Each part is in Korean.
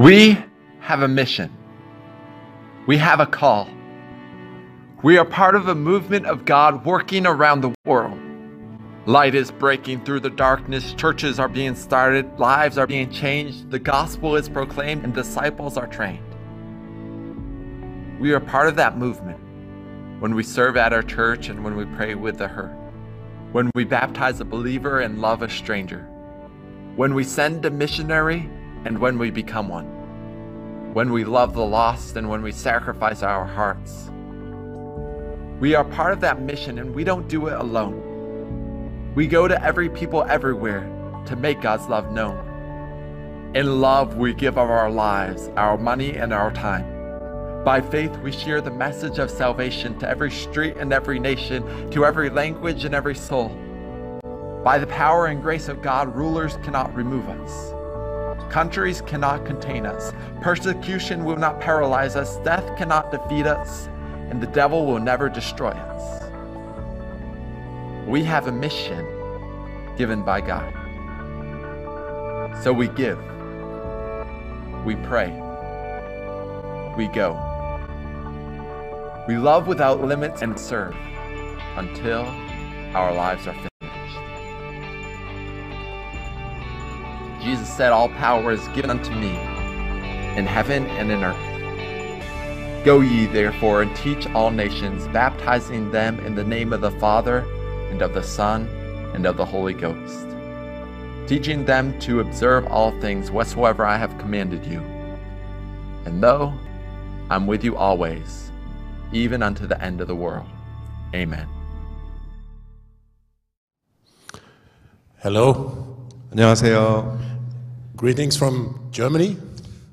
We have a mission. We have a call. We are part of a movement of God working around the world. Light is breaking through the darkness, churches are being started, lives are being changed, the gospel is proclaimed, and disciples are trained. We are part of that movement when we serve at our church and when we pray with the hurt, when we baptize a believer and love a stranger, when we send a missionary and when we become one, when we love the lost and when we sacrifice our hearts. We are part of that mission and we don't do it alone. We go to every people everywhere to make God's love known. In love, we give of our lives, our money, and our time. By faith, we share the message of salvation to every street and every nation, to every language and every soul. By the power and grace of God, rulers cannot remove us. Countries cannot contain us. Persecution will not paralyze us. Death cannot defeat us. And the devil will never destroy us. We have a mission given by God. So we give, we pray, we go. We love without limits and serve until our lives are finished. Jesus said, All power is given unto me in heaven and in earth. Go ye therefore and teach all nations, baptizing them in the name of the Father and of the Son and of the Holy Ghost, teaching them to observe all things whatsoever I have commanded you. And lo, I'm with you always, even unto the end of the world. Amen. Hello. 안녕하세요. Greetings from Germany.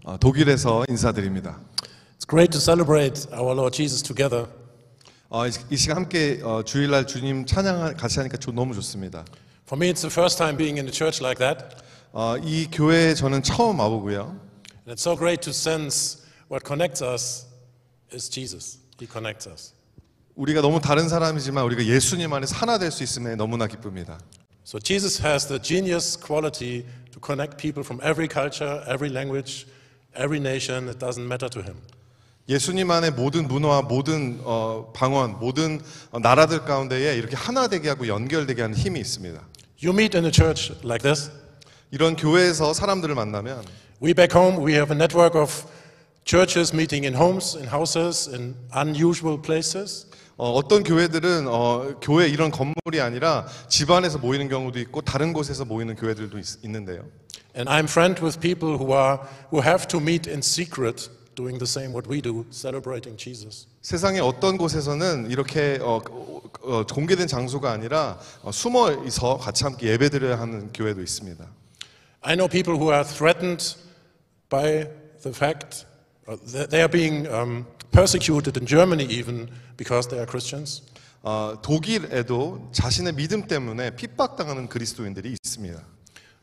어, 독일에서 인사드립니다. It's great to celebrate our Lord Jesus together. 어, 이, 이 시간 함께 어, 주일날 주님 찬양 같이 하니까 저, 너무 좋습니다. For me, it's the first time being in a church like that. 어, 이 교회에 저는 처음 와보고요. And it's so great to sense what connects us is Jesus. He connects us. 우리가 너무 다른 사람이지만 우리가 예수님 안에서 하나 될 수 있음에 너무나 기쁩니다. So Jesus has the genius quality connect people from every culture, every language, every nation. It doesn't matter to him. 예수님 안에 모든 문화와 모든 어, 방언, 모든 어, 나라들 가운데에 이렇게 하나 되게 하고 연결되게 하는 힘이 있습니다. You meet in a church like this. 이런 교회에서 사람들을 만나면 We back home, we have a network of churches meeting in homes, in houses, in unusual places. 어, 어떤 교회들은 어, 교회 이런 건물이 아니라 집안에서 모이는 경우도 있고 다른 곳에서 모이는 교회들도 있, 있는데요. And I'm friend with people who are who have to meet in secret, doing the same what we do, celebrating Jesus. 세상의 어떤 곳에서는 이렇게 어, 어, 공개된 장소가 아니라 어, 숨어서 같이 함께 예배드려야 하는 교회도 있습니다. I know people who are threatened by the fact uh, that they are being um, persecuted in Germany even because they are Christians. 어, 독일에도 자신의 믿음 때문에 핍박당하는 그리스도인들이 있습니다.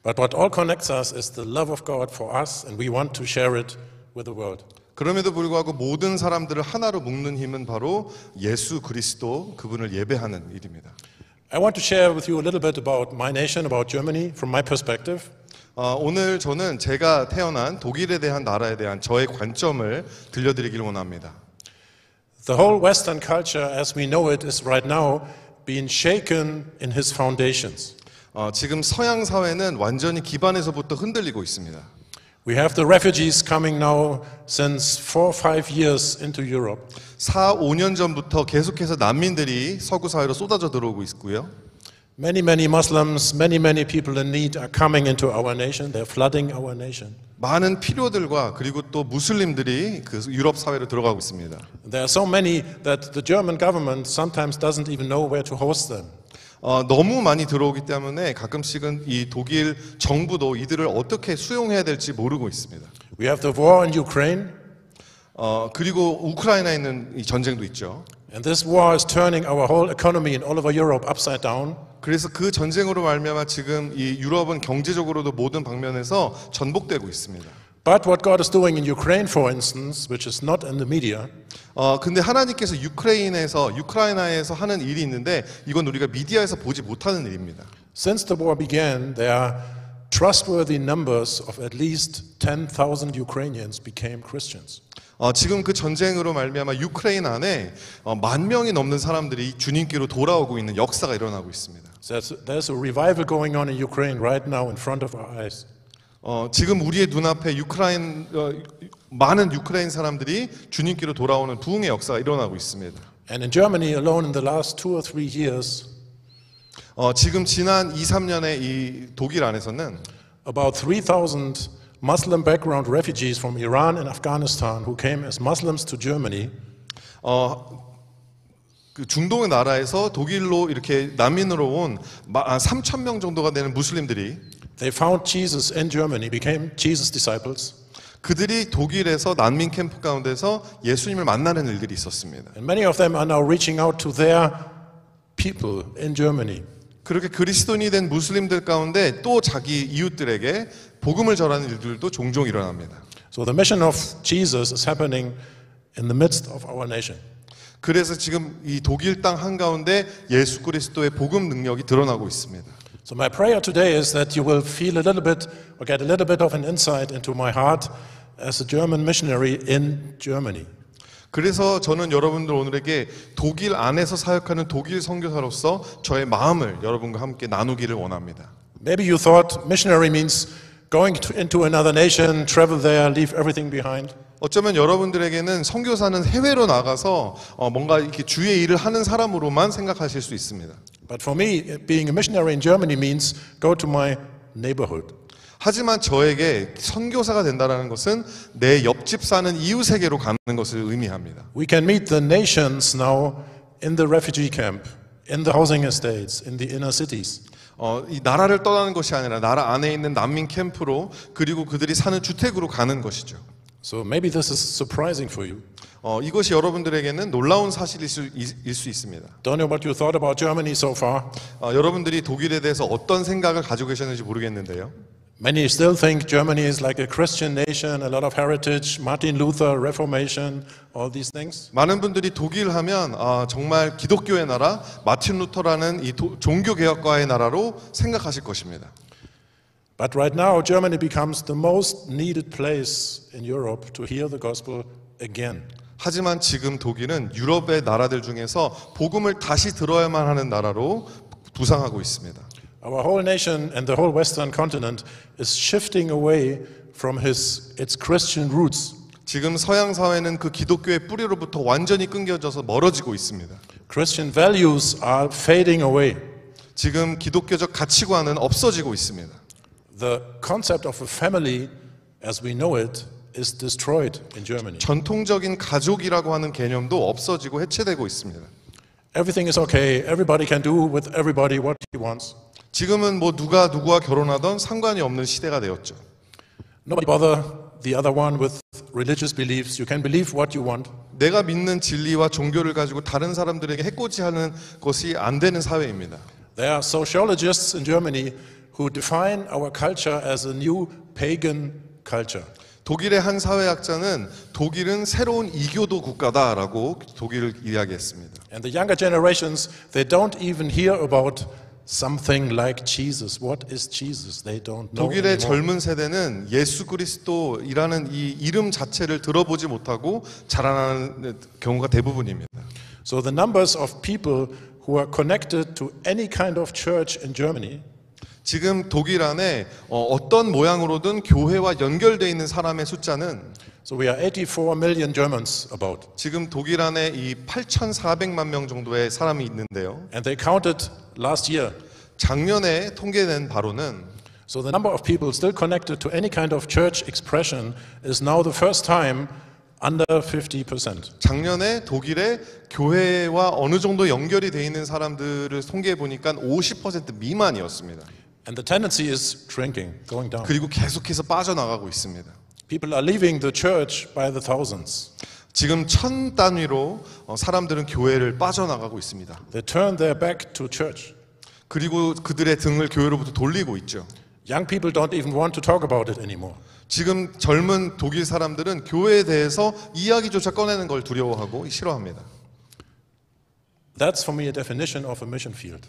But what all connects us is the love of God for us, and we want to share it with the world. 그럼에도 불구하고 모든 사람들을 하나로 묶는 힘은 바로 예수 그리스도 그분을 예배하는 일입니다. I want to share with you a little bit about my nation, about Germany, from my perspective. 어, 오늘 저는 제가 태어난 독일에 대한 나라에 대한 저의 관점을 들려드리길 원합니다. The whole Western culture, as we know it, is right now being shaken in his foundations. 어, 지금 서양 사회는 완전히 기반에서부터 흔들리고 있습니다. We have the refugees coming now since four or five years into Europe. 4, 5년 전부터 계속해서 난민들이 서구 사회로 쏟아져 들어오고 있고요. Many, many Muslims, many, many people in need are coming into our nation. They're flooding our nation. 많은 필요들과 그리고 또 무슬림들이 그 유럽 사회로 들어가고 있습니다. There are so many that the German government sometimes doesn't even know where to host them. 어, 너무 많이 들어오기 때문에 가끔씩은 이 독일 정부도 이들을 어떻게 수용해야 될지 모르고 있습니다. We have the war in Ukraine, 어, 그리고 우크라이나에 있는 이 전쟁도 있죠. and this war is turning our whole economy in all over Europe upside down. 그래서 그 전쟁으로 말미암아 지금 이 유럽은 경제적으로도 모든 방면에서 전복되고 있습니다. But what God is doing in Ukraine, for instance, which is not in the media, 어 근데 하나님께서 유크레인에서 유크라이나에서 하는 일이 있는데 이건 우리가 미디어에서 보지 못하는 일입니다. since the war began, there are trustworthy numbers of at least 10,000 Ukrainians became Christians. 어, 지금 그 전쟁으로 말미암아 유크레인 안에 어, 만 명이 넘는 사람들이 주님께로 돌아오고 있는 역사가 일어나고 있습니다. There's, there's a revival going on in Ukraine right now in front of our eyes. 어, 지금 우리의 눈앞에 유크라인 어, 많은 유크레인 사람들이 주님께로 돌아오는 부흥의 역사가 일어나고 있습니다. And in Germany alone, in the last two or three years, 어, 지금 지난 2, 3년의 이 독일 안에서는 about 3,000 Muslim background refugees from Iran and Afghanistan who came as Muslims to Germany 어, 그 중동의 나라에서 독일로 이렇게 난민으로 온 3천 명 정도가 되는 무슬림들이 They found Jesus in Germany, became Jesus disciples, 그들이 독일에서 난민 캠프 가운데서 예수님을 만나는 일들이 있었습니다. and many of them are now reaching out to their people in Germany. 그렇게 그리스도인이 된 무슬림들 가운데 또 자기 이웃들에게 복음을 전하는 일들도 종종 일어납니다. So the mission of Jesus is happening in the midst of our nation. 그래서 지금 이 독일 땅 한가운데 예수 그리스도의 복음 능력이 드러나고 있습니다. So my prayer today is that you will feel a little bit or get a little bit of an insight into my heart as a German missionary in Germany. 그래서 저는 여러분들 오늘에게 독일 안에서 사역하는 독일 선교사로서 저의 마음을 여러분과 함께 나누기를 원합니다. Maybe you thought missionary means going to, into another nation, travel there, leave everything behind. 어쩌면 여러분들에게는 선교사는 해외로 나가서 어, 뭔가 이렇게 주의 일을 하는 사람으로만 생각하실 수 있습니다. But for me, being a missionary in Germany means go to my neighborhood. 하지만 저에게 선교사가 된다는 것은 내 옆집 사는 이웃에게로 가는 것을 의미합니다. We can meet the nations now in the refugee camp, in the housing estates, in the inner cities. 어, 이 나라를 떠나는 것이 아니라 나라 안에 있는 난민 캠프로 그리고 그들이 사는 주택으로 가는 것이죠. So maybe this is surprising for you. 어, 이것이 여러분들에게는 놀라운 사실일 수, 있, 일수 있습니다. Don't know what you thought about Germany so far. 어, 여러분들이 독일에 대해서 어떤 생각을 가지고 계셨는지 모르겠는데요. Many still think Germany is like a Christian nation, a lot of heritage, Martin Luther, Reformation, all these things. 많은 분들이 독일 하면 아, 정말 기독교의 나라, 마틴 루터라는 이 도- 종교 개혁가의 나라로 생각하실 것입니다. But right now, Germany becomes the most needed place in Europe to hear the gospel again. 하지만 지금 독일은 유럽의 나라들 중에서 복음을 다시 들어야만 하는 나라로 부상하고 있습니다. Our whole nation and the whole Western continent is shifting away from his, its Christian roots. 지금 서양 사회는 그 기독교의 뿌리로부터 완전히 끊겨져서 멀어지고 있습니다. Christian values are fading away. 지금 기독교적 가치관은 없어지고 있습니다. The concept of a family as we know it is destroyed in Germany. 전통적인 가족이라고 하는 개념도 없어지고 해체되고 있습니다. Everything is okay. Everybody can do with everybody what he wants. 지금은 뭐 누가 누구와 결혼하던 상관이 없는 시대가 되었죠. Nobody bother the other one with religious beliefs. You can believe what you want. 내가 믿는 진리와 종교를 가지고 다른 사람들에게 해코지하는 것이 안 되는 사회입니다. There are sociologists in Germany who define our culture as a new pagan culture. 독일의 한 사회학자는 독일은 새로운 이교도 국가다라고 독일을 이야기했습니다. And the younger generations, they don't even hear about something like Jesus. What is Jesus? They don't know. 독일의 anymore. 젊은 세대는 예수 그리스도이라는 이 이름 자체를 들어보지 못하고 자라나는 경우가 대부분입니다. So the numbers of people who are connected to any kind of church in Germany 지금 독일 안에 어, 어떤 모양으로든 교회와 연결되어 있는 사람의 숫자는 So we are 84 million Germans about. 지금 독일 안에 이 8,400만 명 정도의 사람이 있는데요. And they counted last year. 작년에 통계된 바로는 So the number of people still connected to any kind of church expression is now the first time under 50%. 작년에 독일의 교회와 어느 정도 연결이 돼 있는 사람들을 통계해 보니까 50% 미만이었습니다. And the tendency is shrinking, going down. 그리고 계속해서 빠져나가고 있습니다. People are leaving the church by the thousands. 지금 천 단위로 어, 사람들은 교회를 빠져나가고 있습니다. They turn their back to church. 그리고 그들의 등을 교회로부터 돌리고 있죠. Young people don't even want to talk about it anymore. 지금 젊은 독일 사람들은 교회에 대해서 이야기조차 꺼내는 걸 두려워하고 싫어합니다. That's for me a definition of a mission field.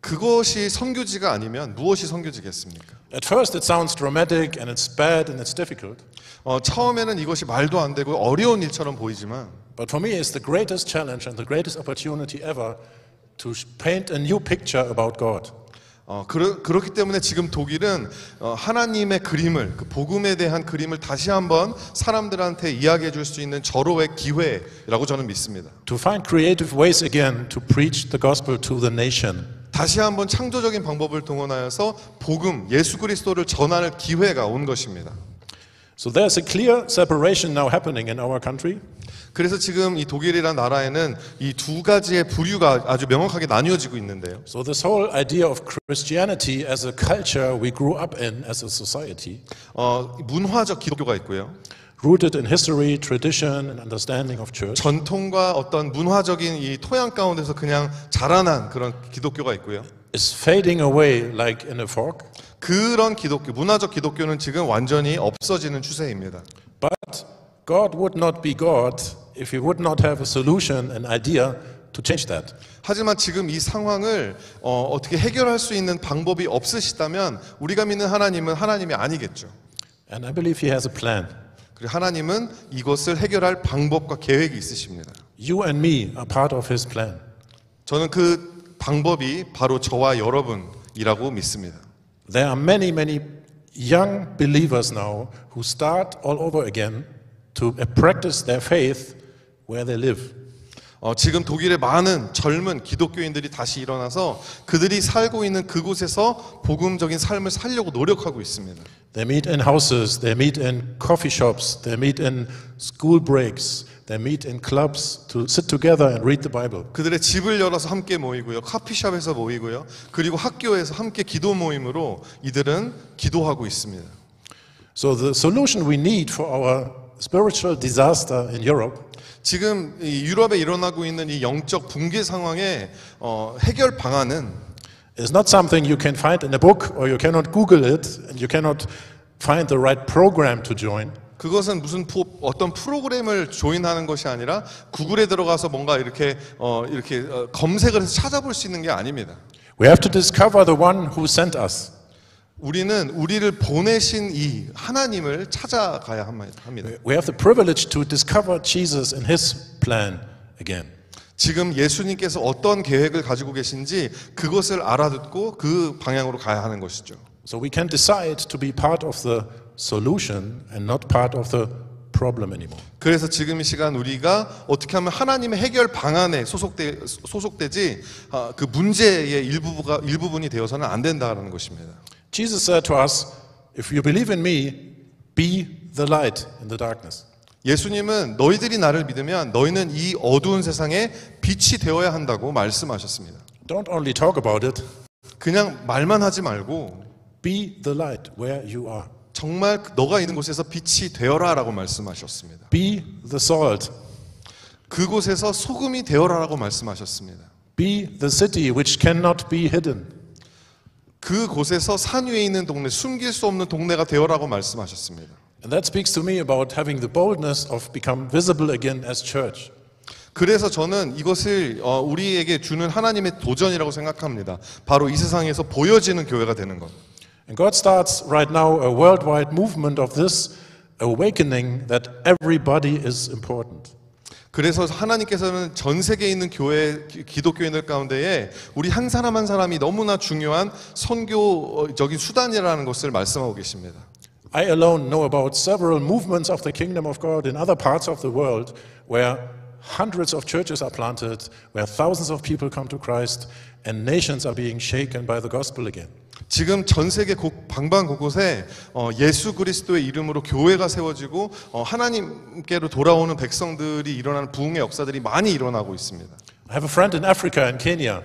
그것이 선교지가 아니면 무엇이 선교지겠습니까? At first, it sounds dramatic and it's bad and it's difficult. 어, 처음에는 이것이 말도 안 되고 어려운 일처럼 보이지만 But for me, it's the greatest challenge and the greatest opportunity ever to paint a new picture about God. 어, 그러, 그렇기 때문에 지금 독일은 어, 하나님의 그림을 그 복음에 대한 그림을 다시 한번 사람들한테 이야기해 줄 수 있는 절호의 기회라고 저는 믿습니다. To find creative ways again to preach the gospel to the nation. 다시 한번 창조적인 방법을 동원하여서 복음 예수 그리스도를 전하는 기회가 온 것입니다. So there's a clear separation now happening in our country. 그래서 지금 이 독일이라는 나라에는 이 두 가지의 부류가 아주 명확하게 나뉘어지고 있는데요. So this whole idea of Christianity as a culture we grew up in as a society, 어, 문화적 기독교가 있고요. Rooted in history, tradition, and understanding of church. 전통과 어떤 문화적인 이 토양 가운데서 그냥 자라난 그런 기독교가 있고요. is fading away like in a fog. 그런 기독교, 문화적 기독교는 지금 완전히 없어지는 추세입니다. But God would not be God if He would not have a solution, an idea to change that. 하지만 지금 이 상황을 어, 어떻게 해결할 수 있는 방법이 없으시다면 우리가 믿는 하나님은 하나님이 아니겠죠. And I believe He has a plan. 그리고 하나님은 이것을 해결할 방법과 계획이 있으십니다. You and me are part of His plan. 저는 그 방법이 바로 저와 여러분이라고 믿습니다. There are many, many young believers now who start all over again to practice their faith where they live. 어, 지금 독일의 많은 젊은 기독교인들이 다시 일어나서 그들이 살고 있는 그곳에서 복음적인 삶을 살려고 노력하고 있습니다. They meet in houses, they meet in coffee shops, they meet in school breaks, they meet in clubs to sit together and read the Bible. 그들의 집을 열어서 함께 모이고요. 커피숍에서 모이고요. 그리고 학교에서 함께 기도 모임으로 이들은 기도하고 있습니다. So the solution we need for our spiritual disaster in Europe 지금 이 유럽에 일어나고 있는 이 영적 붕괴 상황의 어, 해결 방안은 is not something you can find in a book or you cannot Google it and you cannot find the right program to join. 그것은 무슨 프- 어떤 프로그램을 조인하는 것이 아니라 구글에 들어가서 뭔가 이렇게 어, 이렇게 어, 검색을 해서 찾아볼 수 있는 게 아닙니다. We have to discover the one who sent us. 우리는 우리를 보내신 이 하나님을 찾아가야 합니다. We have the privilege to discover Jesus and his plan again. 지금 예수님께서 어떤 계획을 가지고 계신지 그것을 알아듣고 그 방향으로 가야 하는 것이죠. So we can decide to be part of the solution and not part of the problem anymore. 그래서 지금 이 시간 우리가 어떻게 하면 하나님의 해결 방안에 소속되, 소속되지 아, 그 문제의 일부가 일부분이 되어서는 안 된다는 것입니다. Jesus said to us, If you believe in me, be the light in the darkness. 예수님은 너희들이 나를 믿으면 너희는 이 어두운 세상에 빛이 되어야 한다고 말씀하셨습니다. Don't only talk about it, 그냥 말만 하지 말고 be the light where you are. 정말 너가 있는 곳에서 빛이 되어라라고 말씀하셨습니다. Be the salt. 그곳에서 소금이 되어라라고 말씀하셨습니다. Be the city which cannot be hidden. 그곳에서 산 위에 있는 동네, 숨길 수 없는 동네가 되어라고 말씀하셨습니다. And that speaks to me about having the boldness of become visible again as church. 그래서 저는 이것을 어, 우리에게 주는 하나님의 도전이라고 생각합니다. 바로 이 세상에서 보여지는 교회가 되는 것. And God starts right now a worldwide movement of this awakening that everybody is important. 그래서 하나님께서는 전 세계에 있는 교회 기- 기독교인들 가운데에 우리 한 사람 한 사람이 너무나 중요한 선교적인 수단이라는 것을 말씀하고 계십니다. I alone know about several movements of the kingdom of God in other parts of the world where hundreds of churches are planted, where thousands of people come to Christ, and nations are being shaken by the gospel again. 지금 전 세계 곳- 방방 곳곳에 어, 예수 그리스도의 이름으로 교회가 세워지고 어, 하나님께로 돌아오는 백성들이 일어나는 부흥의 역사들이 많이 일어나고 있습니다. I have a friend in Africa and Kenya.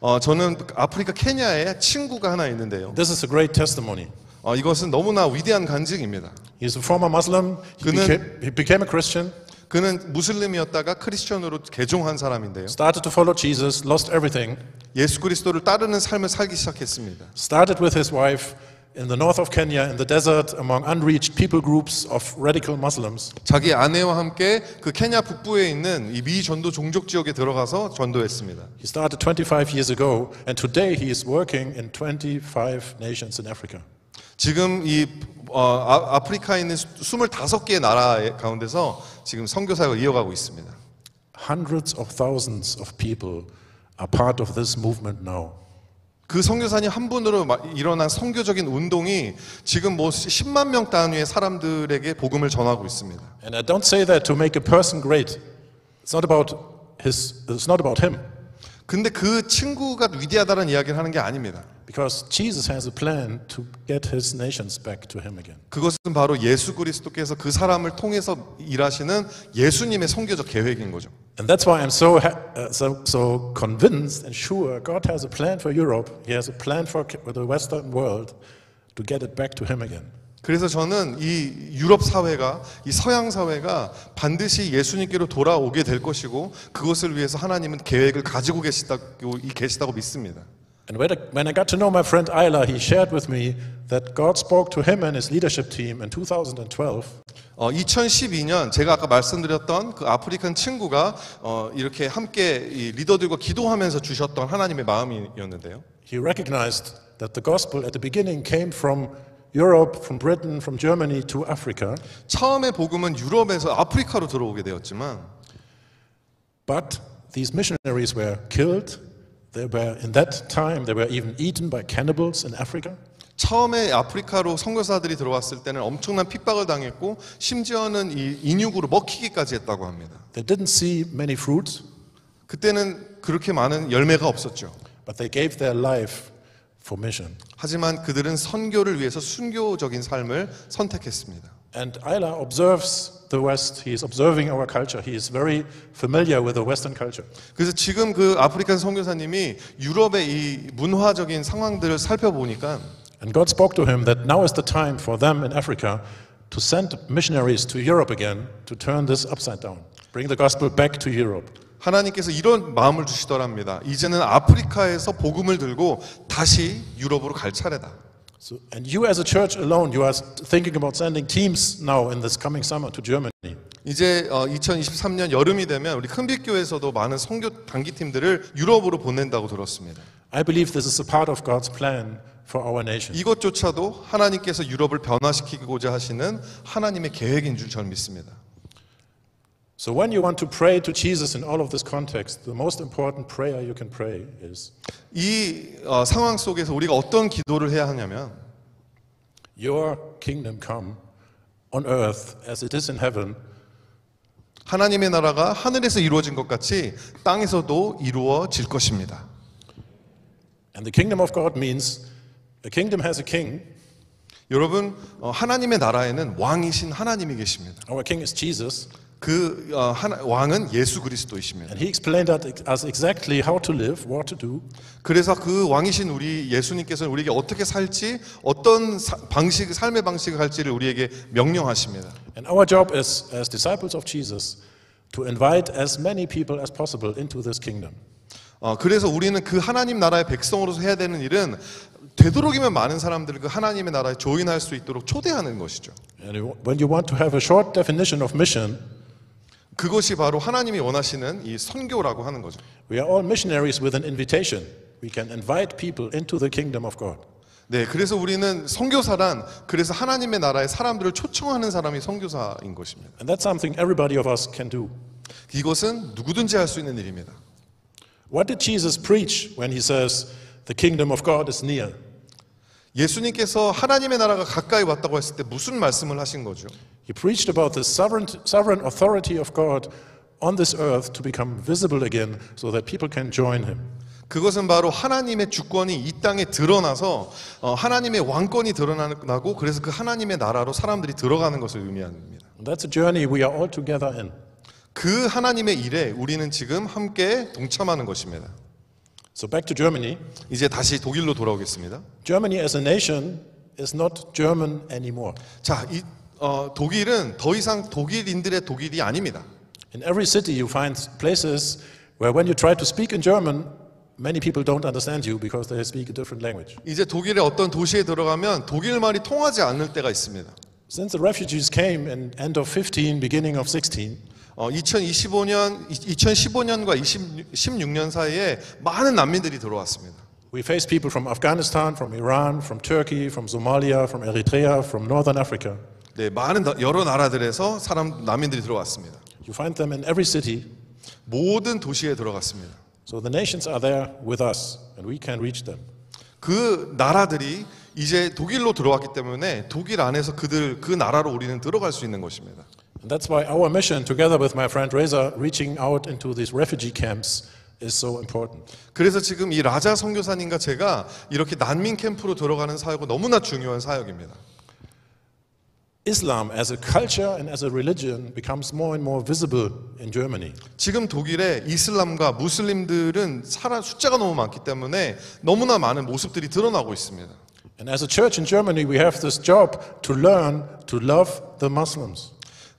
어, 저는 아프리카 케냐에 친구가 하나 있는데요. This is a great testimony. 어, 이것은 너무나 위대한 간증입니다. He's a former Muslim. He 그는- became, he became a Christian, 그는 무슬림이었다가 크리스천으로 개종한 사람인데요. started to follow Jesus, lost everything, 예수 그리스도를 따르는 삶을 살기 시작했습니다. started with his wife, in the north of Kenya, in the desert, among unreached people groups of radical Muslims. 자기 아내와 함께 그 케냐 북부에 있는 이 미 전도 종족 지역에 들어가서 전도했습니다. He started 25 years ago, and today he is working in 25 nations in Africa. 지금 이 어, 아, 아프리카에 있는 25개의 나라 가운데서 지금 선교 사역을 이어가고 있습니다. Hundreds of thousands of people are part of this movement now. 그 선교사님 한 분으로 마- 일어난 선교적인 운동이 지금 뭐 10만 명 단위의 사람들에게 복음을 전하고 있습니다. And I don't say that to make a person great. It's not about his it's not about him 근데 그 친구가 위대하다는 이야기를 하는 게 아닙니다. Because Jesus has a plan to get his nations back to him again. 그것은 바로 예수 그리스도께서 그 사람을 통해서 일하시는 예수님의 선교적 계획인 거죠. And that's why I'm so, uh, so, so convinced and sure God has a plan for Europe. He has a plan for for the Western world to get it back to Him again. 그래서 저는 이 유럽 사회가 이 서양 사회가 반드시 예수님께로 돌아오게 될 것이고 그것을 위해서 하나님은 계획을 가지고 계시다고 계시다고 믿습니다. And when I, when I got to know my friend Ayla, he shared with me that God spoke to him and his leadership team in 2012 어, 2012년 제가 아까 말씀드렸던 그 아프리칸 친구가 어, 이렇게 함께 이 리더들과 기도하면서 주셨던 하나님의 마음이었는데요. he recognized that the gospel at the beginning came from Europe, from Britain, from Germany to Africa. 처음에 복음은 유럽에서 아프리카로 들어오게 되었지만 But these missionaries were killed. They were, in that time, they were even eaten by cannibals in Africa. 처음에 아프리카로 선교사들이 들어왔을 때는 엄청난 핍박을 당했고 심지어는 이 인육으로 먹히기까지 했다고 합니다. They didn't see many fruits, 그때는 그렇게 많은 열매가 없었죠. but they gave their life for mission. 하지만 그들은 선교를 위해서 순교적인 삶을 선택했습니다. And Ayla observes the West. He is observing our culture. He is very familiar with the Western culture. 그래서 지금 그 아프리칸 선교사님이 유럽의 이 문화적인 상황들을 살펴보니까 And God spoke to him that now is the time for them in Africa to send missionaries to Europe again to turn this upside down, bring the gospel back to Europe. 하나님께서 이런 마음을 주시더랍니다. 이제는 아프리카에서 복음을 들고 다시 유럽으로 갈 차례다. So, and you as a church alone, you are thinking about sending teams now in this coming summer to Germany. 이제 어, 2023년 여름이 되면 우리 큰빛교회에서도 많은 선교 단기 팀들을 유럽으로 보낸다고 들었습니다. I believe this is a part of God's plan for our nation. 이것조차도 하나님께서 유럽을 변화시키고자 하시는 하나님의 계획인 줄 저는 믿습니다. So when you want to pray to Jesus in all of this context, the most important prayer you can pray is, 이 어, 상황 속에서 우리가 어떤 기도를 해야 하냐면 Your kingdom come on earth as it is in heaven. 하나님의 나라가 하늘에서 이루어진 것 같이 땅에서도 이루어질 것입니다. And the kingdom of God means a kingdom has a king. 여러분 어, 하나님의 나라에는 왕이신 하나님이 계십니다. Our king is Jesus. 그 어, 하나- 왕은 예수 그리스도이십니다. And he explained that us exactly how to live, what to do. 그래서 그 왕이신 우리 예수님께서는 우리에게 어떻게 살지 어떤 사- 방식 삶의 방식을 할지를 우리에게 명령하십니다. And our job is, as disciples of Jesus, to invite as many people as possible into this kingdom. 어, 그래서 우리는 그 하나님 나라의 백성으로서 해야 되는 일은 되도록이면 많은 사람들을 그 하나님의 나라에 조인할 수 있도록 초대하는 것이죠. And when you want to have a short definition of mission, 그것이 바로 하나님이 원하시는 이 선교라고 하는 거죠. we are all missionaries with an invitation. We can invite people into the kingdom of God. 네, 그래서 우리는 선교사란 그래서 하나님의 나라에 사람들을 초청하는 사람이 선교사인 것입니다. And that's something everybody of us can do. 이것은 누구든지 할 수 있는 일입니다. What did Jesus preach when he says, the kingdom of God is near? 예수님께서 하나님의 나라가 가까이 왔다고 했을 때 무슨 말씀을 하신 거죠? He preached about the sovereign, sovereign authority of God on this earth to become visible again so that people can join him. 그것은 바로 하나님의 주권이 이 땅에 드러나서 어, 하나님의 왕권이 드러나고 그래서 그 하나님의 나라로 사람들이 들어가는 것을 의미합니다. That's a journey we are all together in. 그 하나님의 일에 우리는 지금 함께 동참하는 것입니다. So back to Germany. 이제 다시 독일로 돌아오겠습니다. Germany as a nation is not German anymore. 자, 이 어, 독일은 더 이상 독일인들의 독일이 아닙니다. In every city, you find places where when you try to speak in German, many people don't understand you because they speak a different language. 이제 독일의 어떤 도시에 들어가면 독일 말이 통하지 않을 때가 있습니다. Since the refugees came in end of 15, beginning of 16, 어, 2025년, 2015년과 2016년 사이에 많은 난민들이 들어왔습니다. we faced people from Afghanistan, from Iran, from Turkey, from Somalia, from Eritrea, from Northern Africa. 네, 많은 나- 여러 나라들에서 사람 난민들이 들어왔습니다. You find them in every city. 모든 도시에 들어갔습니다. So the nations are there with us, and we can reach them. 그 나라들이 이제 독일로 들어왔기 때문에 독일 안에서 그들 그 나라로 우리는 들어갈 수 있는 것입니다. And that's why our mission, together with my friend Reza, reaching out into these refugee camps, is so important. 그래서 지금 이 라자 선교사님과 제가 이렇게 난민 캠프로 들어가는 사역은 너무나 중요한 사역입니다. Islam as a culture and as a religion becomes more and more visible in Germany. 지금 독일의 이슬람과 무슬림들은 살아 숫자가 너무 많기 때문에 너무나 많은 모습들이 드러나고 있습니다. And as a church in Germany, we have this job to learn to love the Muslims.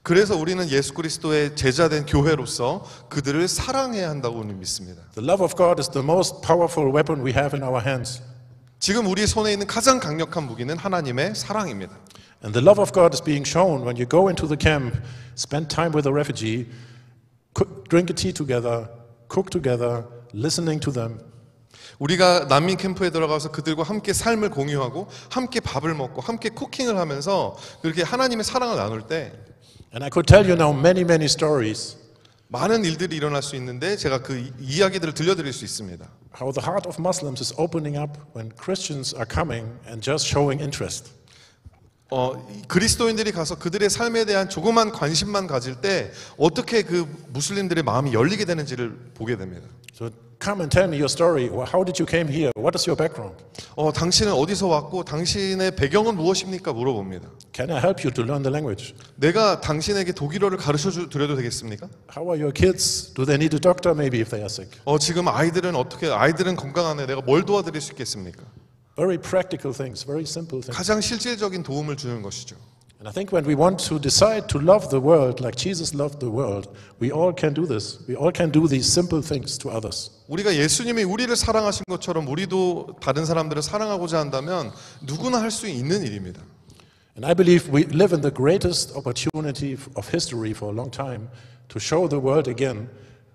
그래서 우리는 예수 그리스도의 제자된 교회로서 그들을 사랑해야 한다고 믿습니다. The love of God is the most powerful weapon we have in our hands. 지금 우리 손에 있는 가장 강력한 무기는 하나님의 사랑입니다. And the love of God is being shown when you go into the camp, spend time with a refugee, cook, drink a tea together, cook together, listening to them. 우리가 난민 캠프에 들어가서 그들과 함께 삶을 공유하고 함께 밥을 먹고 함께 쿠킹을 하면서 그렇게 하나님의 사랑을 나눌 때 And I could tell you now many, many stories 많은 일들이 일어날 수 있는데 제가 그 이- 이야기들을 들려드릴 수 있습니다. how the heart of Muslims is opening up when Christians are coming and just showing interest. 어, 이 그리스도인들이 가서 그들의 삶에 대한 조그만 관심만 가질 때 어떻게 그 무슬림들의 마음이 열리게 되는지를 보게 됩니다. So come and tell me your story. How did you came here? What is your background? 어, 당신은 어디서 왔고 당신의 배경은 무엇입니까? 물어봅니다. Can I help you to learn the language? 내가 당신에게 독일어를 가르쳐 주- 드려도 되겠습니까? How are your kids? Do they need a doctor maybe if they are sick? 어, 지금 아이들은 어떻게 아이들은 건강한데 내가 뭘 도와드릴 수 있겠습니까? Very practical things, very simple things. 가장 실질적인 도움을 주는 것이죠. And I think when we want to decide to love the world like Jesus loved the world, we all can do this. We all can do these simple things to others. 우리가 예수님이 우리를 사랑하신 것처럼 우리도 다른 사람들을 사랑하고자 한다면 누구나 할 수 있는 일입니다. And I believe we live in the greatest opportunity of history for a long time to show the world again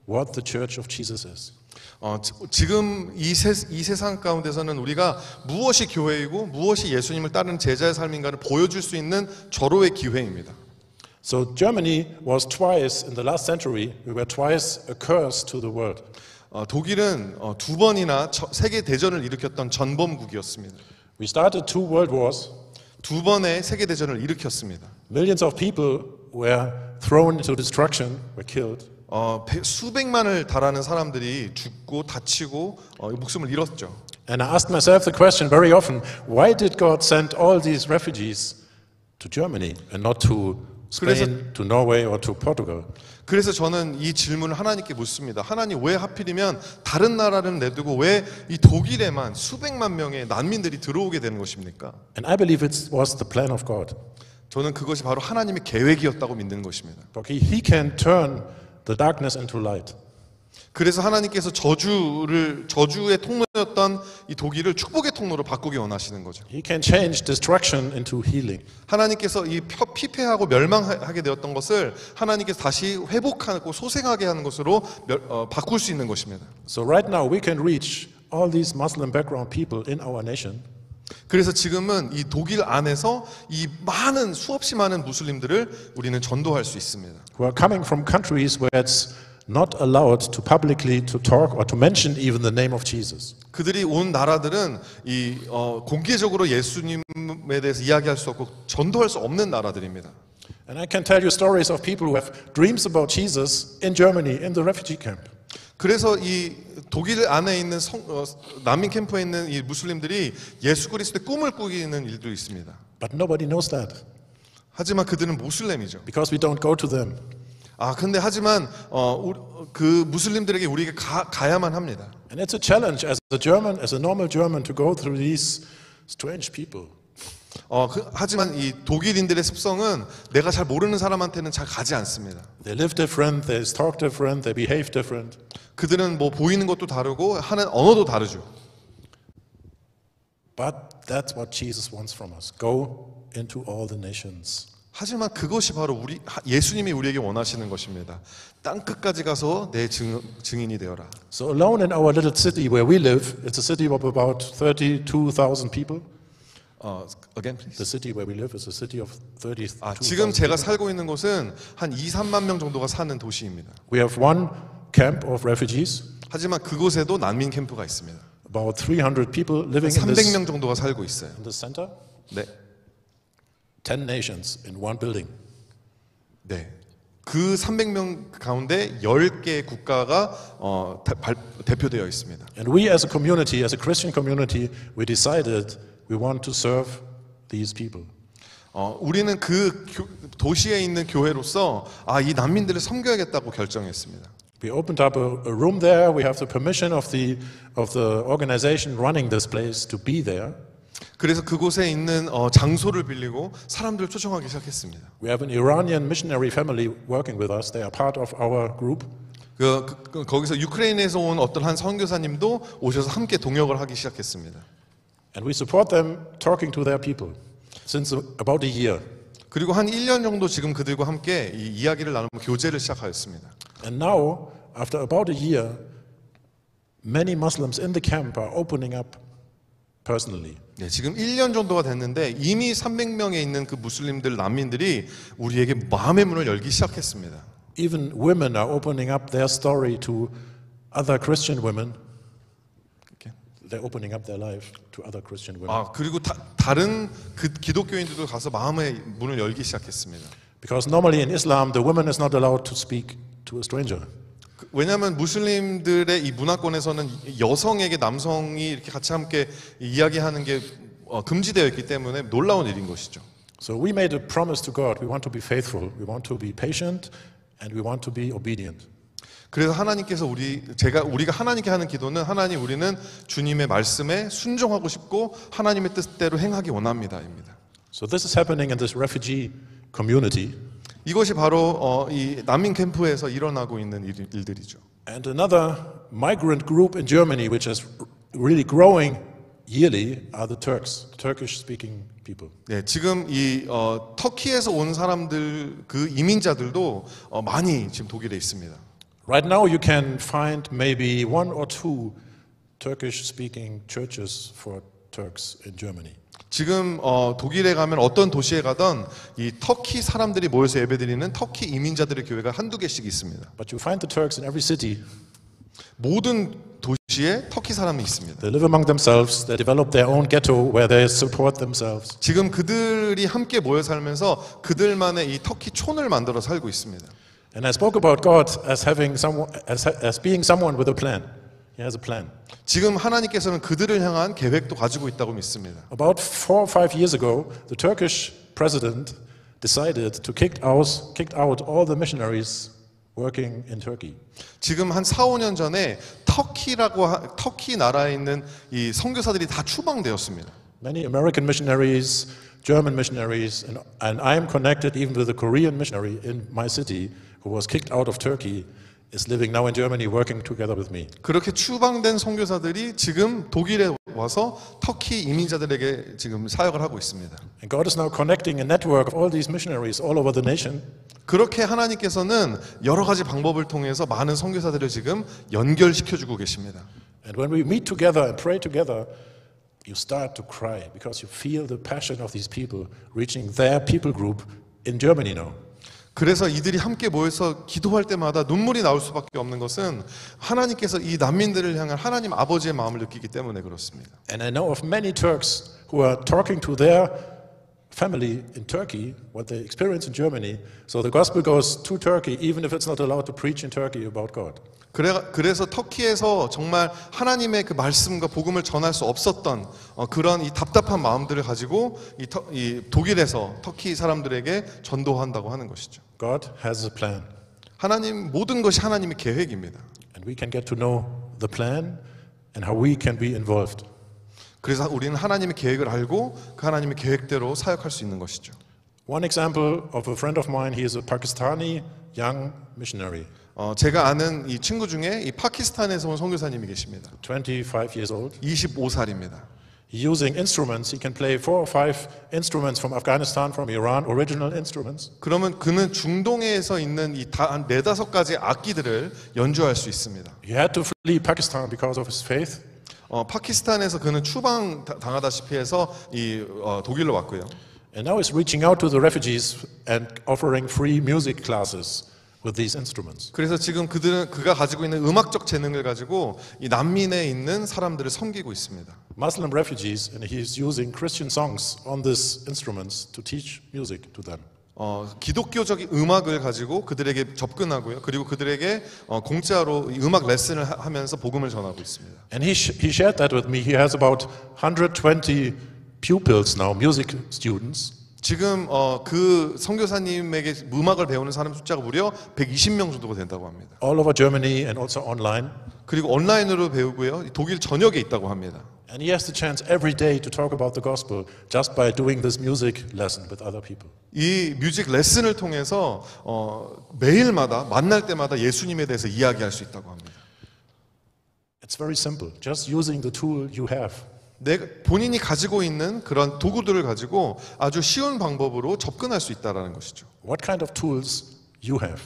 what the church of Jesus is. 어, 지- 지금 이, 세, 이 세상 가운데서는 우리가 무엇이 교회이고 무엇이 예수님을 따르는 제자의 삶인가를 보여줄 수 있는 절호의 기회입니다. So Germany was twice in the last century, we were twice a curse to the world. 어, 독일은 어, 두 번이나 저- 세계 대전을 일으켰던 전범국이었습니다. We started two world wars. 두 번의 세계 대전을 일으켰습니다. Millions of people were thrown into destruction, were killed. 어, 배- 수백만을 달하는 사람들이 죽고 다치고 어, 목숨을 잃었죠. And I asked myself the question very often why did God send all these refugees to Germany and not to Spain, to Norway, or to Portugal? 그래서 저는 이 질문을 하나님께 묻습니다. 하나님 왜 하필이면 다른 나라를 내두고 왜 이 독일에만 수백만 명의 난민들이 들어오게 되는 것입니까? And I believe it was the plan of God. 저는 그것이 바로 하나님의 계획이었다고 믿는 것입니다. He can turn the darkness into light. 그래서 하나님께서 저주를 저주의 통로였던 이 독일을 축복의 통로로 바꾸기 원하시는 거죠. He can change destruction into healing. 하나님께서 이 펴- 피폐하고 멸망하게 되었던 것을 하나님께서 다시 회복하고 소생하게 하는 것으로 멸- 어, 바꿀 수 있는 것입니다. So right now we can reach all these Muslim background people in our nation. 그래서 지금은 이 독일 안에서 이 많은 수없이 많은 무슬림들을 우리는 전도할 수 있습니다. who are coming from countries where it's not allowed to publicly to talk or to mention even the name of Jesus. 그들이 온 나라들은 이 어, 공개적으로 예수님에 대해서 이야기할 수 없고 전도할 수 없는 나라들입니다. And I can tell you stories of people who have dreams about Jesus in Germany in the refugee camp. 그래서 이 독일 안에 있는 성, 어, 난민 캠프에 있는 이 무슬림들이 예수 그리스도의 꿈을 꾸기는 일도 있습니다. But nobody knows that 하지만 그들은 모슬렘이죠. because we don't go to them. 아 근데 하지만 어, 그 무슬림들에게 우리가 가, 가야만 합니다. And it's a challenge as a German, as a normal German, to go through these strange people. 어, 그- 하지만 이 독일인들의 습성은 내가 잘 모르는 사람한테는 잘 가지 않습니다. They live different, they talk different, they behave different. 그들은 뭐 보이는 것도 다르고 하는 언어도 다르죠. But that's what Jesus wants from us. Go into all the nations. 하지만 그것이 바로 우리 하- 예수님이 우리에게 원하시는 것입니다. 땅 끝까지 가서 내 증, 증인이 되어라. So, alone in our little city where we live, it's a city of about 32,000 people. 어, again please. The city where we live is a city of 아, 32,000 지금 제가. 살고 있는 곳은 한 2, 3만 명 정도가 사는 도시입니다. We have one camp of refugees, 하지만 그곳에도 난민 캠프가 있습니다. about 300 people living in this, 300명 정도가 살고 있어요. in this center. 네. 10 nations in one building. 네. 그 300명 가운데 10개 국가가 어, 대, 발, 대표되어 있습니다. And we as a community, as a Christian community, we decided we want to serve these people. 어, 우리는 그 교- 도시에 있는 교회로서 아, 이 난민들을 섬겨야겠다고 결정했습니다. We opened up a, a room there. We have the permission of the, of the organization running this place to be there. 그래서 그곳에 있는 어, 장소를 빌리고 사람들을 초청하기 시작했습니다. We have an Iranian missionary family working with us. They are part of our group. 그, 그- 그- 거기서 유크레인에서 온 어떤 한 선교사님도 오셔서 함께 동역을 하기 시작했습니다. And we support them talking to their people since about a year. 그리고 한 1년 정도 지금 그들과 함께 이 이야기를 나누고 교제를 시작하였습니다. And now, after about a year, many Muslims in the camp are opening up personally. 네, 지금 1년 정도가 됐는데 이미 300명에 있는 그 무슬림들 난민들이 우리에게 마음의 문을 열기 시작했습니다. Even women are opening up their story to other Christian women. They're opening up their life to other Christian women. 아 그리고 다, 다른 그 기독교인들도 가서 마음의 문을 열기 시작했습니다. Because normally in Islam, the woman is not allowed to speak to a stranger. 그- 왜냐하면 무슬림들의 이 문화권에서는 여성에게 남성이 이렇게 같이 함께 이야기하는 게 어, 금지되어 있기 때문에 놀라운 일인 것이죠. So we made a promise to God. We want to be faithful. We want to be patient, and we want to be obedient. 그래서 하나님께서 우리 제가 우리가 하나님께 하는 기도는 하나님 우리는 주님의 말씀에 순종하고 싶고 하나님의 뜻대로 행하기 원합니다입니다. So this is happening in this refugee community. 이것이 바로 어, 이 난민 캠프에서 일어나고 있는 일, 일들이죠. And another migrant group in Germany, which is really growing yearly, are the Turks, Turkish-speaking people. 네, 지금 이 어, 터키에서 온 사람들 그 이민자들도 어, 많이 지금 독일에 있습니다. Right now, you can find maybe one or two Turkish-speaking churches for Turks in Germany. 지금 어, 독일에 가면 어떤 도시에 가던 이 터키 사람들이 모여서 예배드리는 터키 이민자들의 교회가 한두 개씩 있습니다. But you find the Turks in every city. 모든 도시에 터키 사람이 있습니다. They live among themselves. They develop their own ghetto where they support themselves. 지금 그들이 함께 모여 살면서 그들만의 이 터키 촌을 만들어 살고 있습니다. And I spoke about God as having someone, as, as being someone with a plan. He has a plan. 지금 하나님께서는 그들을 향한 계획도 가지고 있다고 믿습니다. About four or five years ago, the Turkish president decided to kick out, kicked out all the missionaries working in Turkey. 지금 한 4, 5년 전에 터키라고 하- 터키 나라에 있는 이 선교사들이 다 추방되었습니다. Many American missionaries, German missionaries, and, and I am connected even with a Korean missionary in my city who was kicked out of Turkey, is living now in Germany working together with me. 그렇게 추방된 선교사들이 지금 독일에 와서 터키 이민자들에게 지금 사역을 하고 있습니다. And God is now connecting a network of all these missionaries all over the nation. 그렇게 하나님께서는 여러 가지 방법을 통해서 많은 선교사들을 지금 연결시켜 주고 계십니다. And when we meet together and pray together, you start to cry because you feel the passion of these people reaching their people group in Germany now. 그래서 이들이 함께 모여서 기도할 때마다 눈물이 나올 수밖에 없는 것은 하나님께서 이 난민들을 향한 하나님 아버지의 마음을 느끼기 때문에 그렇습니다. And I know of many Turks who are talking to their family in Turkey, what they experience in Germany. So the gospel goes to Turkey, even if it's not allowed to preach in Turkey about God. 그래, 그래서 터키에서 정말 하나님의 그 말씀과 복음을 전할 수 없었던 어, 그런 이 답답한 마음들을 가지고 이, 터, 이 독일에서 터키 사람들에게 전도한다고 하는 것이죠. God has a plan. 하나님 모든 것이 하나님의 계획입니다. And we can get to know the plan and how we can be involved. 그래서 우리는 하나님의 계획을 알고 그 하나님의 계획대로 사역할 수 있는 것이죠. One example of a friend of mine, he is a Pakistani young missionary, 어, 제가 아는 이 친구 중에 이 파키스탄에서 온 선교사님이 계십니다. 25 years old. 25살입니다. Using instruments, he can play four or five instruments from Afghanistan, from Iran, original instruments. 그러면 그는 중동에서 있는 이한 네다섯 가지 악기들을 연주할 수 있습니다. He had to flee Pakistan because of his faith, 어, 파키스탄에서 그는 추방 다- 당하다시피 해서 이 어, 독일로 왔고요. and now he's reaching out to the refugees and offering free music classes with these instruments. 그래서 지금 그들은 그가 가지고 있는 음악적 재능을 가지고 이 난민에 있는 사람들을 섬기고 있습니다. Muslim refugees, and he's using Christian songs on these instruments to teach music to them. 어, 기독교적인 음악을 가지고 그들에게 접근하고요. 그리고 그들에게 어, 공짜로 이 음악 레슨을 하- 하면서 복음을 전하고 있습니다. And he, he shared that with me. He has about 120 pupils now, music students. 지금 어, 그 선교사님에게 음악을 배우는 사람 숫자가 무려 120명 정도가 된다고 합니다. all over Germany and also online. 그리고 온라인으로 배우고요. 독일 전역에 있다고 합니다. And he has the chance every day to talk about the gospel just by doing this music lesson with other people. 이 뮤직 레슨을 통해서 어, 매일마다 만날 때마다 예수님에 대해서 이야기할 수 있다고 합니다. It's very simple, just using the tool you have. 내가 본인이 가지고 있는 그런 도구들을 가지고 아주 쉬운 방법으로 접근할 수 있다라는 것이죠. What kind of tools you have?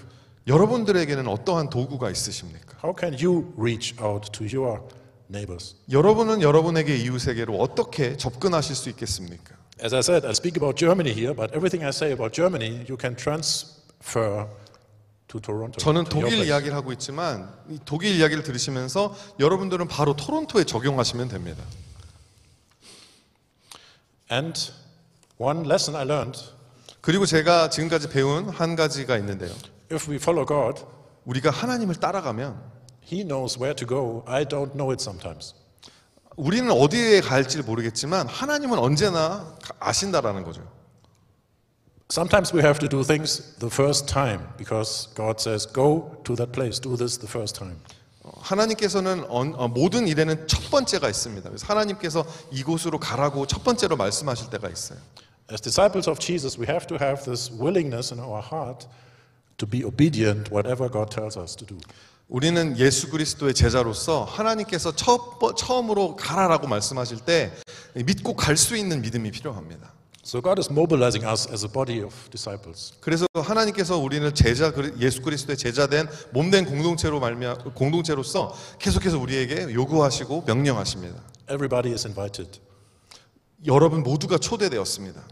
여러분들에게는 어떠한 도구가 있으십니까? How can you reach out to your neighbors? 여러분은 여러분에게 이웃에게로 어떻게 접근하실 수 있겠습니까? As I said, I speak about Germany here, but everything I say about Germany, you can transfer to Toronto. 저는 to your 독일 place. 이야기를 하고 있지만 이 독일 이야기를 들으시면서 여러분들은 바로 토론토에 적용하시면 됩니다. And one lesson I learned 그리고 제가 지금까지 배운 한 가지가 있는데요. If we follow God, 우리가 하나님을 따라가면 He knows where to go. I don't know it sometimes. 우리는 어디에 갈지를 모르겠지만 하나님은 언제나 아신다라는 거죠. Sometimes we have to do things the first time because God says, go to that place, do this the first time. 어, 하나님께서는 언- 어, 모든 일에는 첫 번째가 있습니다. 그래서 하나님께서 이곳으로 가라고 첫 번째로 말씀하실 때가 있어요. As disciples of Jesus, we have to have this willingness in our heart to be obedient whatever God tells us to do. 우리는 예수 그리스도의 제자로서 하나님께서 첫, 번- 처음으로 가라라고 말씀하실 때 믿고 갈 수 있는 믿음이 필요합니다. So God is mobilizing us as a body of disciples. 그래서 하나님께서 우리는 제자 예수 그리스도의 제자된 몸된 공동체로 말미암 공동체로서 계속해서 우리에게 요구하시고 명령하십니다. Everybody is invited. 여러분 모두가 초대되었습니다.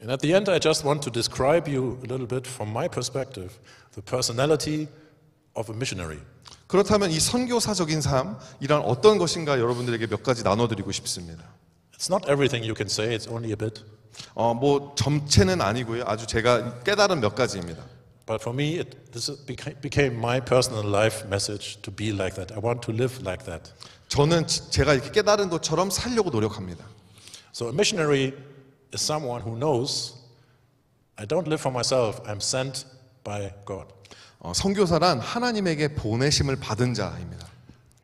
And at the end, I just want to describe you a little bit from my perspective the personality of a missionary. 그렇다면 이 선교사적인 삶이란 어떤 것인가 여러분들에게 몇 가지 나눠드리고 싶습니다. It's not everything you can say, it's only a bit. 어, 뭐 전체는 아니고요. 아주 제가 깨달은 몇 가지입니다. But for me, it, this beca- became my personal life message to be like that. I want to live like that. 저는 지- 제가 이렇게 깨달은 것처럼 살려고 노력합니다. So a missionary is someone who knows I don't live for myself, I'm sent by God. 어, 선교사란 하나님에게 보내심을 받은 자입니다.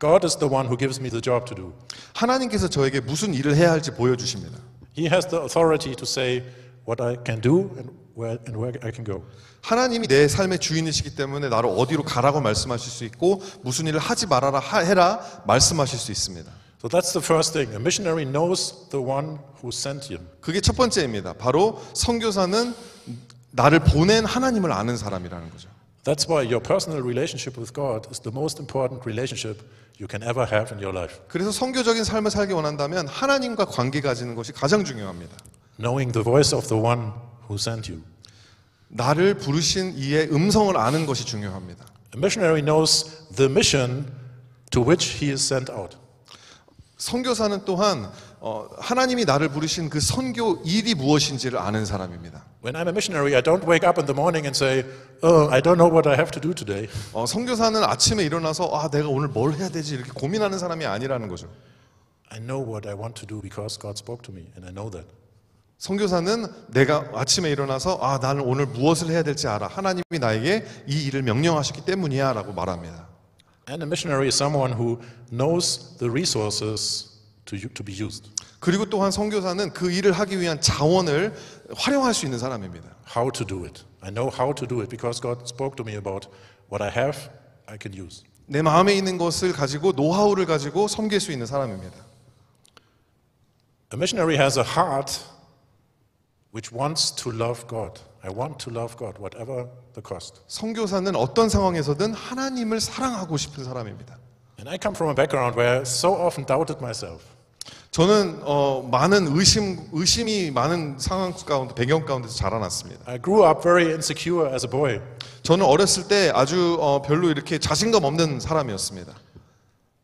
God is the one who gives me the job to do. 하나님께서 저에게 무슨 일을 해야 할지 보여주십니다. He has the authority to say what I can do and where, and where I can go. 하나님이 내 삶의 주인이시기 때문에 나를 어디로 가라고 말씀하실 수 있고 무슨 일을 하지 말아라 하- 해라 말씀하실 수 있습니다. So that's the first thing. A missionary knows the one who sent him. 그게 첫 번째입니다. 바로 선교사는 나를 보낸 하나님을 아는 사람이라는 거죠. That's why your personal relationship with God is the most important relationship you can ever have in your life. 그래서 선교적인 삶을 살기 원한다면 하나님과 관계 가지는 것이 가장 중요합니다. Knowing the voice of the one who sent you. 나를 부르신 이의 음성을 아는 것이 중요합니다. A missionary knows the mission to which he is sent out. 선교사는 또한 어, 하나님이 나를 부르신 그 선교 일이 무엇인지를 아는 사람입니다. When I'm a missionary, I don't wake up in the morning and say, Oh, I don't know what I have to do today. 어, 선교사는 아침에 일어나서 아 내가 오늘 뭘 해야 되지 이렇게 고민하는 사람이 아니라는 거죠. I know what I want to do because God spoke to me, and I know that. 선교사는 내가 아침에 일어나서 아 나는 오늘 무엇을 해야 될지 알아. 하나님이 나에게 이 일을 명령하셨기 때문이야라고 말합니다. And a missionary is someone who knows the resources to, u- to be used. 그리고 또한 선교사는 그 일을 하기 위한 자원을 활용할 수 있는 사람입니다. How to do it. I know how to do it because God spoke to me about what I have, I can use. 내 마음에 있는 것을 가지고 노하우를 가지고 섬길 수 있는 사람입니다. A missionary has a heart which wants to love God. I want to love God, whatever the cost. 선교사는 어떤 상황에서든 하나님을 사랑하고 싶은 사람입니다. And I come from a background where I so often doubted myself. 저는 어, 많은 의심 의심이 많은 상황 가운데 배경 가운데서 자라났습니다. I grew up very insecure as a boy. 저는 어렸을 때 아주 어, 별로 이렇게 자신감 없는 사람이었습니다.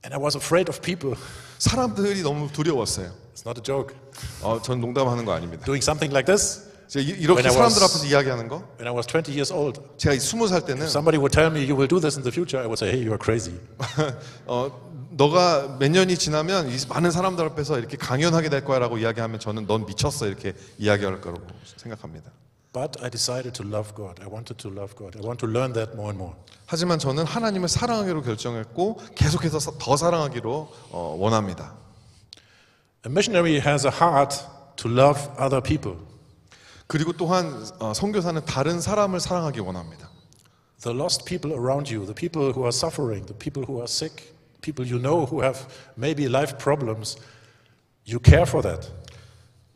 And I was afraid of people. 사람들이 너무 두려웠어요. It's not a joke. 어, 전 농담하는 거 아닙니다. Doing something like this, 제가 이- 이렇게 When I 사람들 was- 앞에서 이야기하는 거, when I was 20 years old, 제가 스무 살 때는 somebody would tell me, You will do this in the future. I would say, Hey, you are crazy. 어, 너가 몇 년이 지나면 이 많은 사람들 앞에서 이렇게 강연하게 될 거야라고 이야기하면 저는 넌 미쳤어 이렇게 이야기할 거라고 생각합니다. But I decided to love God. I wanted to love God. I want to learn that more and more. 하지만 저는 하나님을 사랑하기로 결정했고 계속해서 사- 더 사랑하기로 어, 원합니다. A missionary has a heart to love other people. 그리고 또한 어, 선교사는 다른 사람을 사랑하기 원합니다. The lost people around you, the people who are suffering, the people who are sick, people you know who have maybe life problems, you care for that.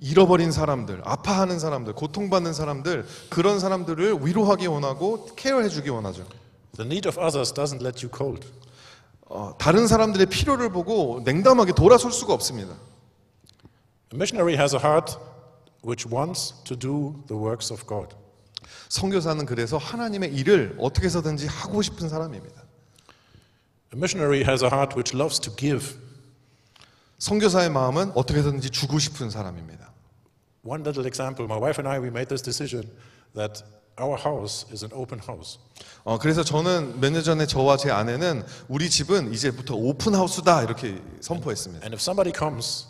잃어버린 사람들, 아파하는 사람들, 고통받는 사람들 그런 사람들을 위로하기 원하고 케어해 주기 원하죠. The need of others doesn't let you cold. 어, 다른 사람들의 필요를 보고 냉담하게 돌아설 수가 없습니다. A missionary has a heart which wants to do the works of God. 선교사는 그래서 하나님의 일을 어떻게 해서든지 하고 싶은 사람입니다. A missionary has a heart which loves to give. 선교사의 마음은 어떻게 해서든지 주고 싶은 사람입니다. One little example my wife and I, we made this decision that our house is an open house. 어, 그래서 저는 몇 년 전에 저와 제 아내는 우리 집은 이제부터 오픈 하우스다 이렇게 선포했습니다. And if somebody comes,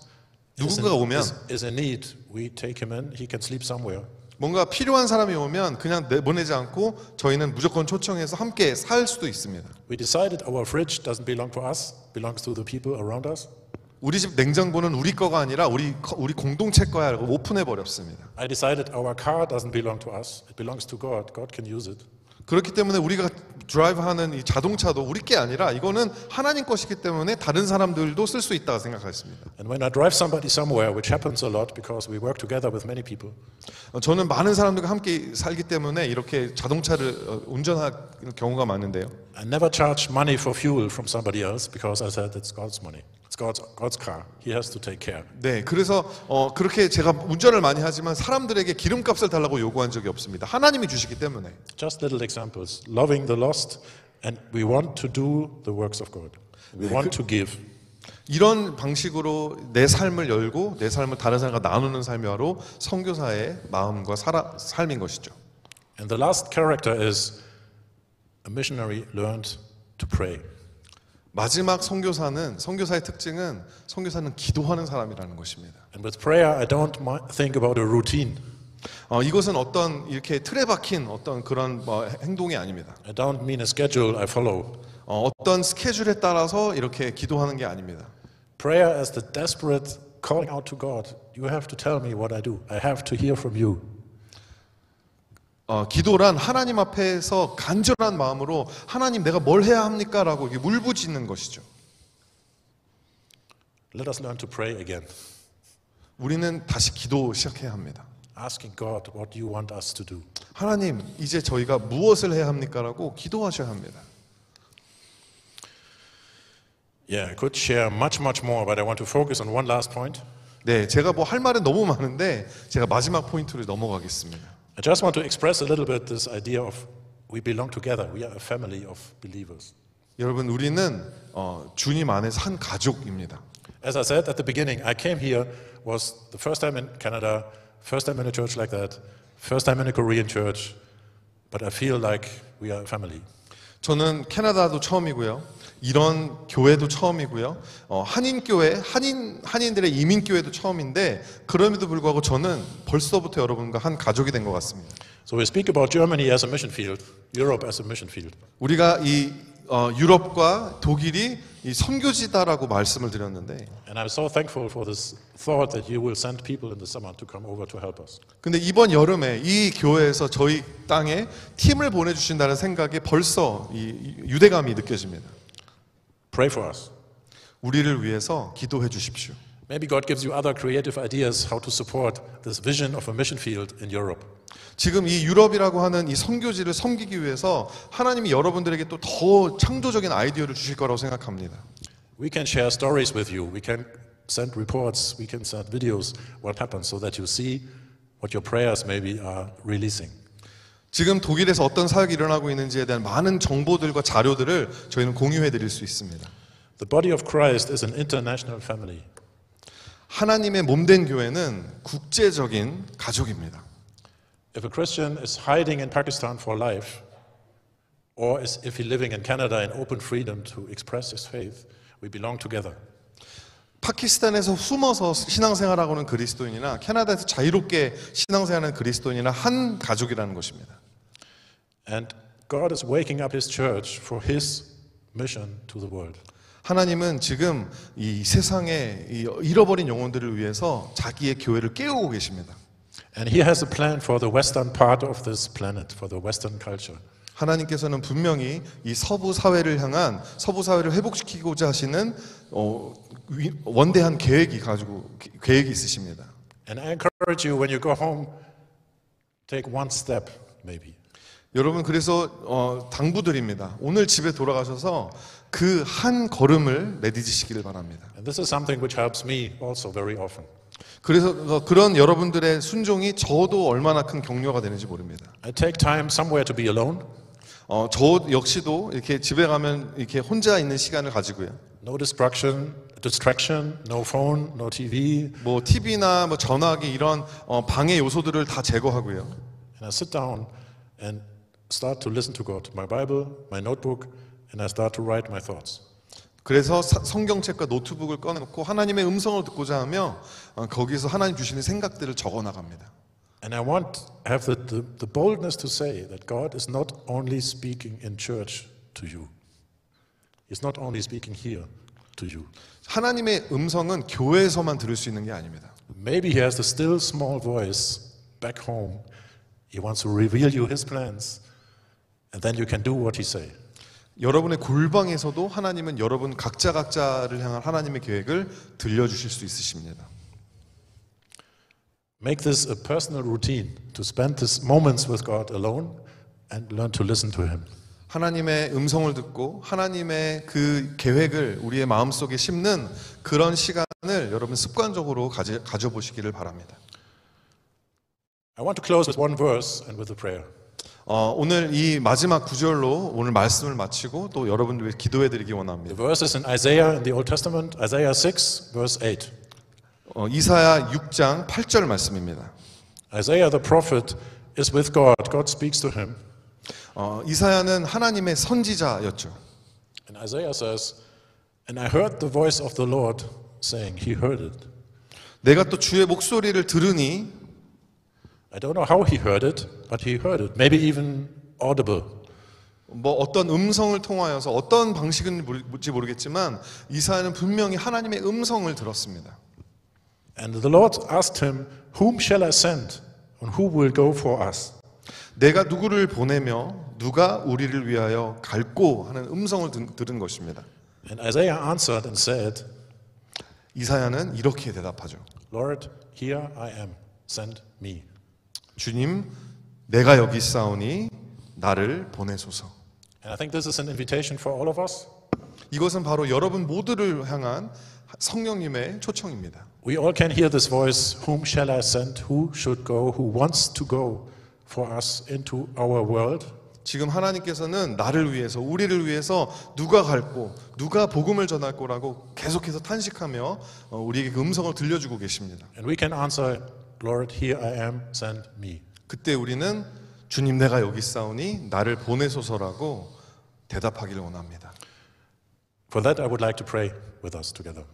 누군가가 오면 is, in need, we take him in, he can sleep somewhere. 뭔가 필요한 사람이 오면 그냥 내보내지 않고 저희는 무조건 초청해서 함께 살 수도 있습니다. We decided our fridge doesn't belong to us, belongs to the people around us. 우리 집 냉장고는 우리 거가 아니라 우리 거- 우리 공동체 거야라고 오픈해 버렸습니다. I decided our car doesn't belong to us, it belongs to God. God can use it. 그렇기 때문에 우리가 드라이브하는 이 자동차도 우리 게 아니라 이거는 하나님 것이기 때문에 다른 사람들도 쓸 수 있다고 생각했습니다. And when I drive somebody somewhere, which happens a lot because we work together with many people, 어, 저는 많은 사람들과 함께 살기 때문에 이렇게 자동차를 어, 운전할 경우가 많은데요. I never charge money for fuel from somebody else because I said it's God's money. It's God's, God's car. He has to take care. 네, 그래서 어, 그렇게 제가 운전을 많이 하지만 사람들에게 기름값을 달라고 요구한 적이 없습니다. 하나님이 주시기 때문에. Just little examples. Loving the lost, and we want to do the works of God. We want to give. 이런 방식으로 내 삶을 열고 내 삶을 다른 사람과 나누는 삶이야로 선교사의 마음과 살아, 삶인 것이죠. And the last character is a missionary learned to pray. 마지막 선교사는 선교사의 특징은 선교사는 기도하는 사람이라는 것입니다. And with prayer, I don't mi- think about a routine. 어, 이것은 어떤 이렇게 틀에 박힌 어떤 그런 뭐 행동이 아닙니다. I don't mean a schedule I follow. 어, 어떤 스케줄에 따라서 이렇게 기도하는 게 아닙니다. Prayer is the desperate calling out to God. You have to tell me what I do. I have to hear from you. 어, 기도란 하나님 앞에서 간절한 마음으로 하나님 내가 뭘 해야 합니까? 라고 물부짖는 것이죠. Let us learn to pray again, 우리는 다시 기도 시작해야 합니다. asking God what you want us to do. 하나님, 이제 저희가 무엇을 해야 합니까? 라고 기도하셔야 합니다. Yeah, I could share much, much more, but I want to focus on one last point. 네, 제가 뭐 할 말은 너무 많은데 제가 마지막 포인트로 넘어가겠습니다. I just want to express a little bit this idea of we belong together. We are a family of believers. 여러분, 우리는 어, 주님 안에서 한 가족입니다. As I said at the beginning, I came here was the first time in Canada, first time in a church like that, first time in a Korean church, but I feel like we are a family. 저는 캐나다도 처음이고요. 이런 교회도 처음이고요. 어, 한인 교회, 한인 한인들의 이민 교회도 처음인데 그럼에도 불구하고 저는 벌써부터 여러분과 한 가족이 된 것 같습니다. So we speak about Germany as a mission field, Europe as a mission field. 우리가 이 어, 유럽과 독일이 이 선교지다라고 말씀을 드렸는데 And I'm so thankful for this thought that you will send people in the summer to come over to help us. 근데 이번 여름에 이 교회에서 저희 땅에 팀을 보내 주신다는 생각에 벌써 이 유대감이 느껴집니다. Pray for us. 우리를 위해서 기도해 주십시오. Maybe God gives you other creative ideas how to support this vision of a mission field in Europe. 지금 이 유럽이라고 하는 이 선교지를 섬기기 위해서 하나님이 여러분들에게 또 더 창조적인 아이디어를 주실 거라고 생각합니다. We can share stories with you. We can send reports. We can send videos what happened so that you see what your prayers maybe are releasing. 지금 독일에서 어떤 사역이 일어나고 있는지에 대한 많은 정보들과 자료들을 저희는 공유해 드릴 수 있습니다. The body of Christ is an international family. 하나님의 몸된 교회는 국제적인 가족입니다. If a Christian is hiding in Pakistan for life, or is, if he's living in Canada in open freedom to express his faith, we belong together. 파키스탄에서 숨어서 신앙생활하고 있는 그리스도인이나 캐나다에서 자유롭게 신앙생활하는 그리스도인이나 한 가족이라는 것입니다. And God is waking up his church for his mission to the world. 하나님은 지금 이 세상에 이 잃어버린 영혼들을 위해서 자기의 교회를 깨우고 계십니다. And he has a plan for the western part of this planet, for the western culture. 하나님께서는 분명히 이 서부 사회를 향한 서부 사회를 회복시키고자 하시는 어, 위- 원대한 계획이 가지고 계획이 있으십니다. And I encourage you when you go home, take one step maybe. 여러분 그래서 어, 당부드립니다. 오늘 집에 돌아가셔서 그 한 걸음을 내디디시기를 바랍니다. And this is something which helps me also very often. 그래서 어, 그런 여러분들의 순종이 저도 얼마나 큰 격려가 되는지 모릅니다. I take time somewhere to be alone, 어, 저 역시도 이렇게 집에 가면 이렇게 혼자 있는 시간을 가지고요. no distraction, distraction, no phone, no TV, 뭐 TV나 뭐 전화기 이런 어, 방해 요소들을 다 제거하고요. and I sit down and start to listen to God, my Bible, my notebook, and I start to write my thoughts. 그래서 사- 성경책과 노트북을 꺼내놓고 하나님의 음성을 듣고자 하며 어, 거기서 하나님 주시는 생각들을 적어 나갑니다. And I want to have the, the, the boldness to say that God is not only speaking in church to you, He's not only speaking here to you. 하나님의 음성은 교회에서만 들을 수 있는 게 아닙니다. Maybe He has the still small voice back home. He wants to reveal you His plans, and then you can do what He say. 여러분의 골방에서도 하나님은 여러분 각자 각자를 향한 하나님의 계획을 들려주실 수 있으십니다. Make this a personal routine to spend these moments with God alone and learn to listen to Him. 하나님의 음성을 듣고 하나님의 그 계획을 우리의 마음속에 심는 그런 시간을 여러분 습관적으로 가지, 가져보시기를 바랍니다. I want to close with one verse and with a prayer. 어, 오늘 이 마지막 구절로 오늘 말씀을 마치고 또 여러분들 위해 기도해 드리기 원합니다. The verse is in Isaiah in the Old Testament, Isaiah 6, verse 8. 어, 이사야 6장 8절 말씀입니다. Isaiah the prophet is with God. God speaks to him. 어, 이사야는 하나님의 선지자였죠. And Isaiah says, And I heard the voice of the Lord saying, He heard it. 내가 또 주의 목소리를 들으니 I don't know how he heard it, but he heard it. Maybe even audible. 뭐 어떤 음성을 통하여서 어떤 방식인지 모르겠지만 이사야는 분명히 하나님의 음성을 들었습니다. And the Lord asked him, Whom shall I send? And who will go for us? 내가 누구를 보내며 누가 우리를 위하여 갈고 하는 음성을 든- 들은 것입니다. And Isaiah answered and said, 이사야는 이렇게 대답하죠. Lord, here I am. Send me. 주님, 내가 여기 있사오니 나를 보내소서. And I think this is an invitation for all of us. 이것은 바로 여러분 모두를 향한 성령님의 초청입니다. We all can hear this voice Whom shall I send? Who should go? Who wants to go for us into our world? 지금 하나님께서는 나를 위해서 우리를 위해서 누가 갈고 누가 복음을 전할 거라고 계속해서 탄식하며 어, 우리에게 그 음성을 들려주고 계십니다. And we can answer, Lord, here I am, send me. 그때 우리는 주님 내가 여기 있사오니 나를 보내소서라고 대답하기를 원합니다. For that, I would like to pray with us together.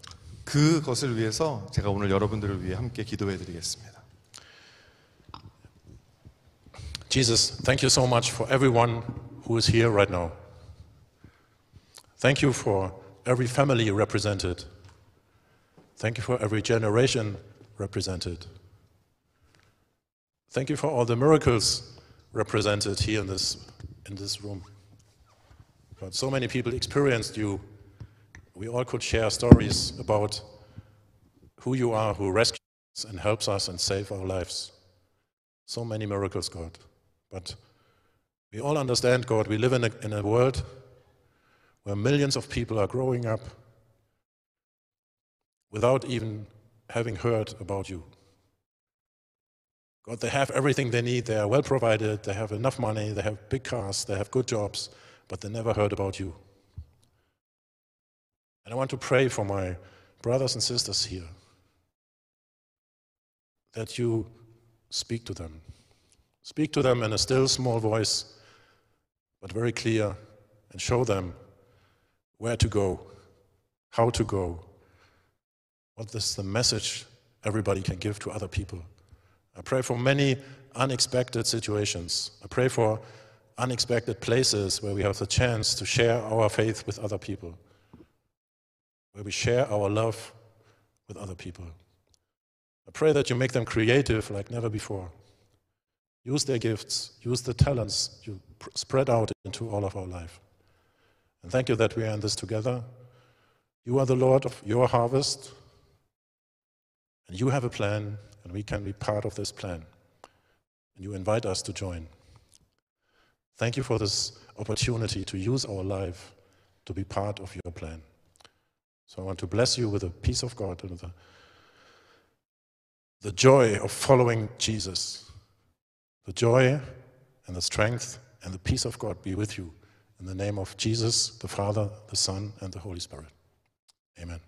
그것을 위해서 제가 오늘 여러분들을 위해 함께 기도해 드리겠습니다. Jesus, thank you so much for everyone who is here right now. Thank you for every family represented. Thank you for every generation represented. Thank you for all the miracles represented here in this, in this room. God, so many people experienced you. we all could share stories about who you are, who rescues and helps us and saves our lives. So many miracles, God. But we all understand, God, we live in a, in a world where millions of people are growing up without even having heard about you. God, they have everything they need, they are well provided, they have enough money, they have big cars, they have good jobs, but they never heard about you. And I want to pray for my brothers and sisters here that you speak to them. Speak to them in a still small voice, but very clear, and show them where to go, how to go, what is the message everybody can give to other people. I pray for many unexpected situations. I pray for unexpected places where we have the chance to share our faith with other people, where we share our love with other people. I pray that you make them creative like never before. Use their gifts, use the talents you spread out into all of our life. And thank you that we are in this together. You are the Lord of your harvest, and you have a plan, and we can be part of this plan. And you invite us to join. Thank you for this opportunity to use our life to be part of your plan. So I want to bless you with the peace of God and the, the joy of following Jesus. The joy and the strength and the peace of God be with you. In the name of Jesus, the Father, the Son, and the Holy Spirit. Amen.